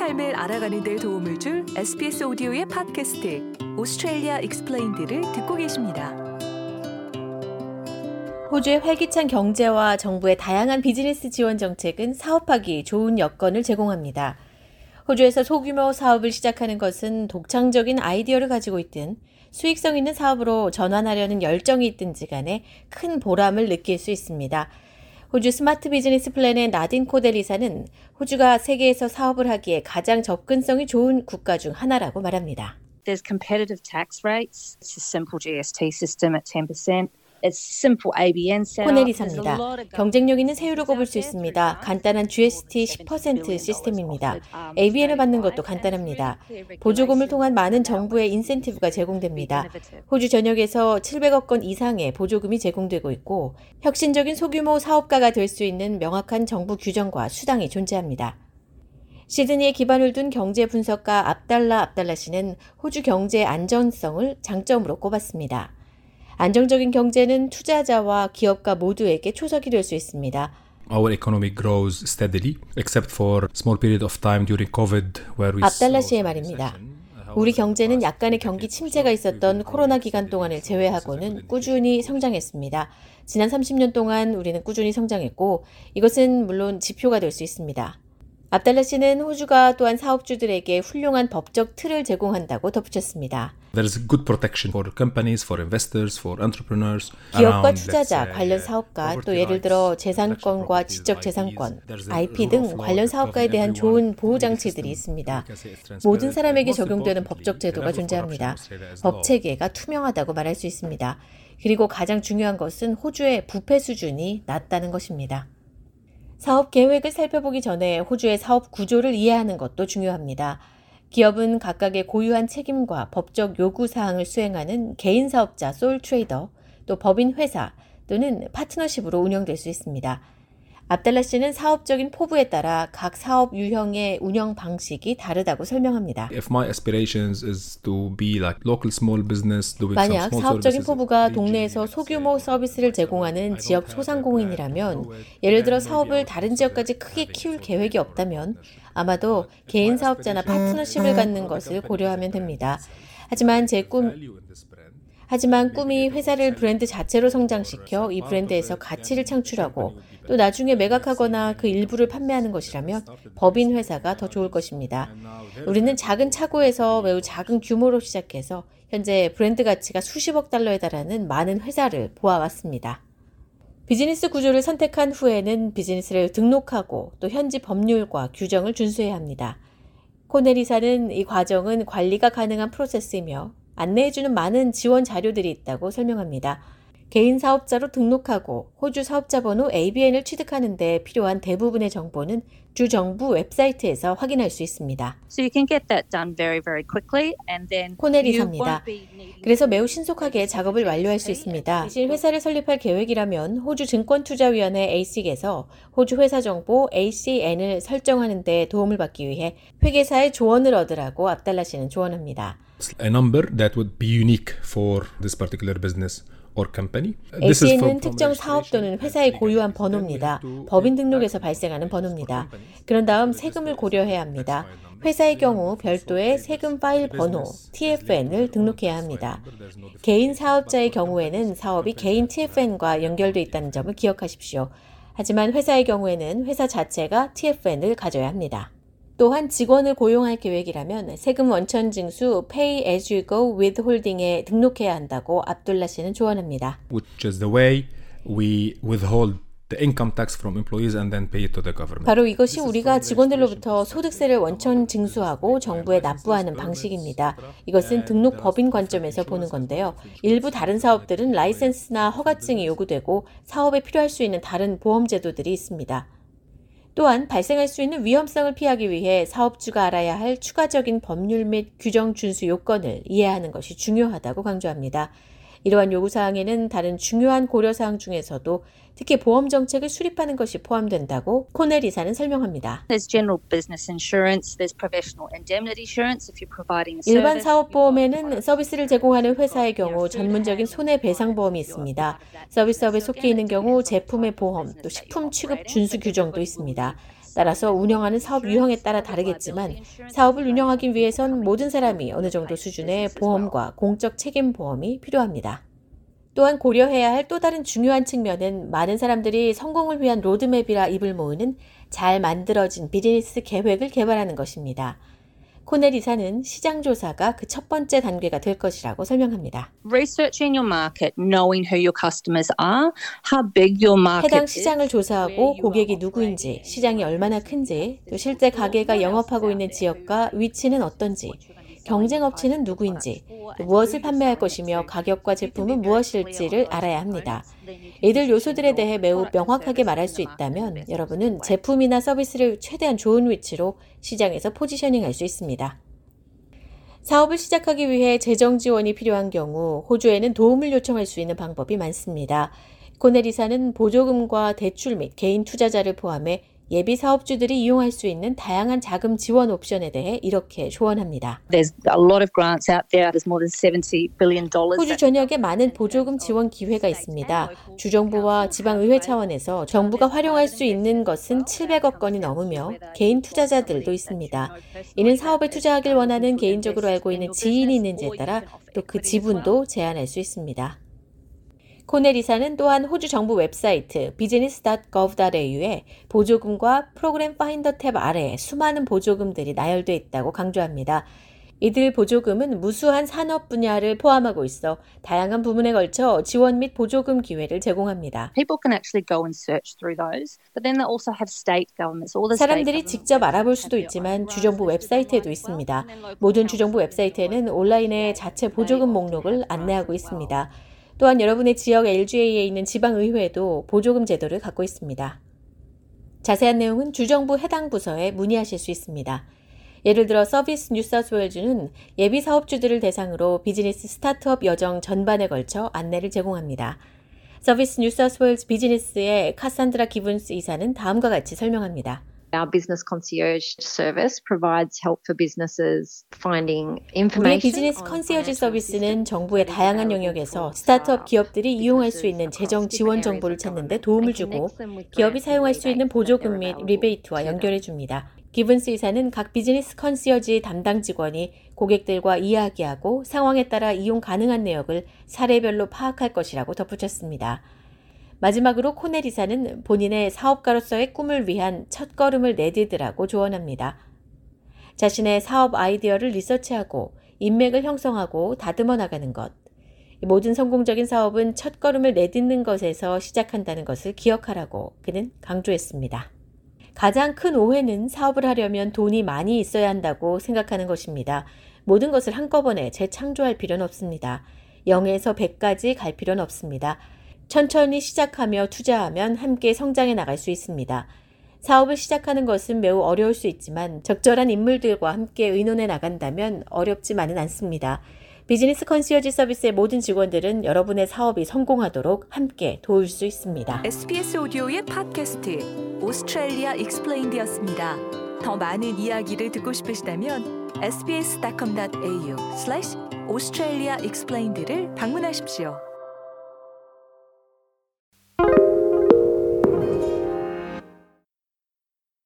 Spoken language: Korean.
삶을 알아가는 데 도움을 줄 SBS 오디오의 팟캐스트 Australia Explained를 듣고 계십니다. 호주의 활기찬 경제와 정부의 다양한 비즈니스 지원 정책은 사업하기 좋은 여건을 제공합니다. 호주에서 소규모 사업을 시작하는 것은 독창적인 아이디어를 가지고 있든 수익성 있는 사업으로 전환하려는 열정이 있든지 간에 큰 보람을 느낄 수 있습니다. 호주 스마트 비즈니스 플랜의 나딘 코넬 이사는 호주가 세계에서 사업을 하기에 가장 접근성이 좋은 국가 중 하나라고 말합니다. There's competitive tax rates. It's a simple GST system at 10%. 코넬 이사입니다. 경쟁력 있는 세율을 꼽을 수 있습니다. 간단한 GST 10% 시스템입니다. ABN을 받는 것도 간단합니다. 보조금을 통한 많은 정부의 인센티브가 제공됩니다. 호주 전역에서 700억 원 이상의 보조금이 제공되고 있고 혁신적인 소규모 사업가가 될 수 있는 명확한 정부 규정과 수당이 존재합니다. 시드니에 기반을 둔 경제 분석가 압달라 압달라 씨는 호주 경제의 안전성을 장점으로 꼽았습니다. 안정적인 경제는 투자자와 기업가 모두에게 초석이 될 수 있습니다. Our economy grows steadily, except for small period of time during COVID, where we. 압달라 씨의 말입니다. 우리 경제는 약간의 경기 침체가 있었던 코로나 기간 동안을 제외하고는 꾸준히 성장했습니다. 지난 30년 동안 우리는 꾸준히 성장했고 이것은 물론 지표가 될 수 있습니다. 압달라 씨는 호주가 또한 사업주들에게 훌륭한 법적 틀을 제공한다고 덧붙였습니다. 기업과 투자자, 관련 사업가, 또 예를 들어 재산권과 지적재산권, IP 등 관련 사업가에 대한 좋은 보호 장치들이 있습니다. 모든 사람에게 적용되는 법적 제도가 존재합니다. 법 체계가 투명하다고 말할 수 있습니다. 그리고 가장 중요한 것은 호주의 부패 수준이 낮다는 것입니다. 사업 계획을 살펴보기 전에 호주의 사업 구조를 이해하는 것도 중요합니다. 기업은 각각의 고유한 책임과 법적 요구 사항을 수행하는 개인 사업자 솔 트레이더, 또 법인 회사 또는 파트너십으로 운영될 수 있습니다. 압달라 씨는 사업적인 포부에 따라 각 사업 유형의 운영 방식이 다르다고 설명합니다. 만약 사업적인 포부가 동네에서 소규모 서비스를 제공하는 지역 소상공인이라면 예를 들어 사업을 다른 지역까지 크게 키울 계획이 없다면 아마도 개인 사업자나 파트너십을 갖는 것을 고려하면 됩니다. 하지만 제 꿈, 하지만 꿈이 회사를 브랜드 자체로 성장시켜 이 브랜드에서 가치를 창출하고 또 나중에 매각하거나 그 일부를 판매하는 것이라면 법인 회사가 더 좋을 것입니다. 우리는 작은 차고에서 매우 작은 규모로 시작해서 현재 브랜드 가치가 수십억 달러에 달하는 많은 회사를 보아왔습니다. 비즈니스 구조를 선택한 후에는 비즈니스를 등록하고 또 현지 법률과 규정을 준수해야 합니다. 코넬 이사는 이 과정은 관리가 가능한 프로세스이며 안내해주는 많은 지원 자료들이 있다고 설명합니다. 개인 사업자로 등록하고 호주 사업자 번호 ABN을 취득하는 데 필요한 대부분의 정보는 주 정부 웹사이트에서 확인할 수 있습니다. So you can get that done very, very quickly and then 코넬이사입니다. 그래서 매우 신속하게 작업을 완료할 수 있습니다. 대신 회사를 설립할 계획이라면 호주 증권투자위원회 ASIC에서 호주 회사 정보 ACN을 설정하는 데 도움을 받기 위해 회계사의 조언을 얻으라고 압달라 씨는 조언합니다. A number that would be unique for this particular business. ACN은 특정 사업 또는 회사의 고유한 번호입니다. 법인 등록에서 발생하는 번호입니다. 그런 다음 세금을 고려해야 합니다. 회사의 경우 별도의 세금 파일 번호 TFN을 등록해야 합니다. 개인 사업자의 경우에는 사업이 개인 TFN과 연결돼 있다는 점을 기억하십시오. 하지만 회사의 경우에는 회사 자체가 TFN을 가져야 합니다. 또한 직원을 고용할 계획이라면 세금 원천 징수 Pay as you go withholding에 등록해야 한다고 압둘라 씨는 조언합니다. Which is the way we withhold the income tax from employees and then pay it to the government. 바로 이것이 우리가 직원들로부터 소득세를 원천 징수하고 정부에 납부하는 방식입니다. 이것은 등록 법인 관점에서 보는 건데요. 일부 다른 사업들은 라이센스나 허가증이 요구되고 사업에 필요할 수 있는 다른 보험 제도들이 있습니다. 또한 발생할 수 있는 위험성을 피하기 위해 사업주가 알아야 할 추가적인 법률 및 규정 준수 요건을 이해하는 것이 중요하다고 강조합니다. 이러한 요구사항에는 다른 중요한 고려사항 중에서도 특히 보험 정책을 수립하는 것이 포함된다고 코넬 이사는 설명합니다. 일반 사업보험에는 서비스를 제공하는 회사의 경우 전문적인 손해배상보험이 있습니다. 서비스업에 속해 있는 경우 제품의 보험, 또 식품 취급 준수 규정도 있습니다. 따라서 운영하는 사업 유형에 따라 다르겠지만 사업을 운영하기 위해선 모든 사람이 어느 정도 수준의 보험과 공적 책임 보험이 필요합니다. 또한 고려해야 할 또 다른 중요한 측면은 많은 사람들이 성공을 위한 로드맵이라 입을 모으는 잘 만들어진 비즈니스 계획을 개발하는 것입니다. 코넬 이사는 시장 조사가 그 첫 번째 단계가 될 것이라고 설명합니다. Researching your market, knowing who your customers are, how big your market 해당 is. 시장을 조사하고 고객이 누구인지, 시장이 얼마나 큰지, 또 실제 가게가 영업하고 있는 지역과 위치는 어떤지, 경쟁 업체는 누구인지, 또 무엇을 판매할 것이며 가격과 제품은 무엇일지를 알아야 합니다. 이들 요소들에 대해 매우 명확하게 말할 수 있다면 여러분은 제품이나 서비스를 최대한 좋은 위치로 시장에서 포지셔닝 할 수 있습니다. 사업을 시작하기 위해 재정 지원이 필요한 경우 호주에는 도움을 요청할 수 있는 방법이 많습니다. 코넬 이사는 보조금과 대출 및 개인 투자자를 포함해 예비 사업주들이 이용할 수 있는 다양한 자금 지원 옵션에 대해 이렇게 조언합니다. There's a lot of grants out there. There's more than 70 billion dollars. 호주 전역에 많은 보조금 지원 기회가 있습니다. 주정부와 지방의회 차원에서 정부가 활용할 수 있는 것은 700억 건이 넘으며 개인 투자자들도 있습니다. 이는 사업에 투자하길 원하는 개인적으로 알고 있는 지인이 있는지에 따라 또 그 지분도 제한할 수 있습니다. 코넬 이사는 또한 호주 정부 웹사이트 business.gov.au에 보조금과 프로그램 Finder 탭 아래에 수많은 보조금들이 나열돼 있다고 강조합니다. 이들 보조금은 무수한 산업 분야를 포함하고 있어 다양한 부문에 걸쳐 지원 및 보조금 기회를 제공합니다. People can actually go and search through those, but then they also have state governments. All the state 사람들이 직접 알아볼 수도 있지만 주정부 웹사이트에도. 있습니다. 모든 주정부 웹사이트에는 their 자체 보조금 목록을 안내하고. 있습니다. 또한 여러분의 지역 LGA에 있는 지방의회도 보조금 제도를 갖고 있습니다. 자세한 내용은 주정부 해당 부서에 문의하실 수 있습니다. 예를 들어 서비스 뉴사우스웨일즈는 예비 사업주들을 대상으로 비즈니스 스타트업 여정 전반에 걸쳐 안내를 제공합니다. 서비스 뉴사우스웨일즈 비즈니스의 카산드라 기븐스 이사는 다음과 같이 설명합니다. Our business concierge service provides help for businesses finding information. 비즈니스 on 컨시어지 서비스는 정부의 다양한 영역에서 스타트업 기업들이 이용할 수 있는 재정 지원 정보를 of 찾는 데 government 도움을 주고 기업이 사용할 수 있는 보조금 및 리베이트와. 연결해 줍니다. 기븐스 이사는 각 비즈니스 컨시어지 담당 직원이 고객들과 이야기하고 상황에 따라 이용 가능한 내역을 사례별로 파악할 것이라고 덧붙였습니다. 마지막으로 코넬 이사는 본인의 사업가로서의 꿈을 위한 첫 걸음을 내디드라고 조언합니다. 자신의 사업 아이디어를 리서치하고 인맥을 형성하고 다듬어 나가는 것. 이 모든 성공적인 사업은 첫 걸음을 내딛는 것에서 시작한다는 것을 기억하라고 그는 강조했습니다. 가장 큰 오해는 사업을 하려면 돈이 많이 있어야 한다고 생각하는 것입니다. 모든 것을 한꺼번에 재창조할 필요는 없습니다. 0에서 100까지 갈 필요는 없습니다. 천천히 시작하며 투자하면 함께 성장해 나갈 수 있습니다. 사업을 시작하는 것은 매우 어려울 수 있지만 적절한 인물들과 함께 의논해 나간다면 어렵지만은 않습니다. 비즈니스 컨시어지 서비스의 모든 직원들은 여러분의 사업이 성공하도록 함께 도울 수 있습니다. SBS 오디오의 팟캐스트 Australia Explained였습니다. 더 많은 이야기를 듣고 싶으시다면 sbs.com.au/australia explained를 방문하십시오.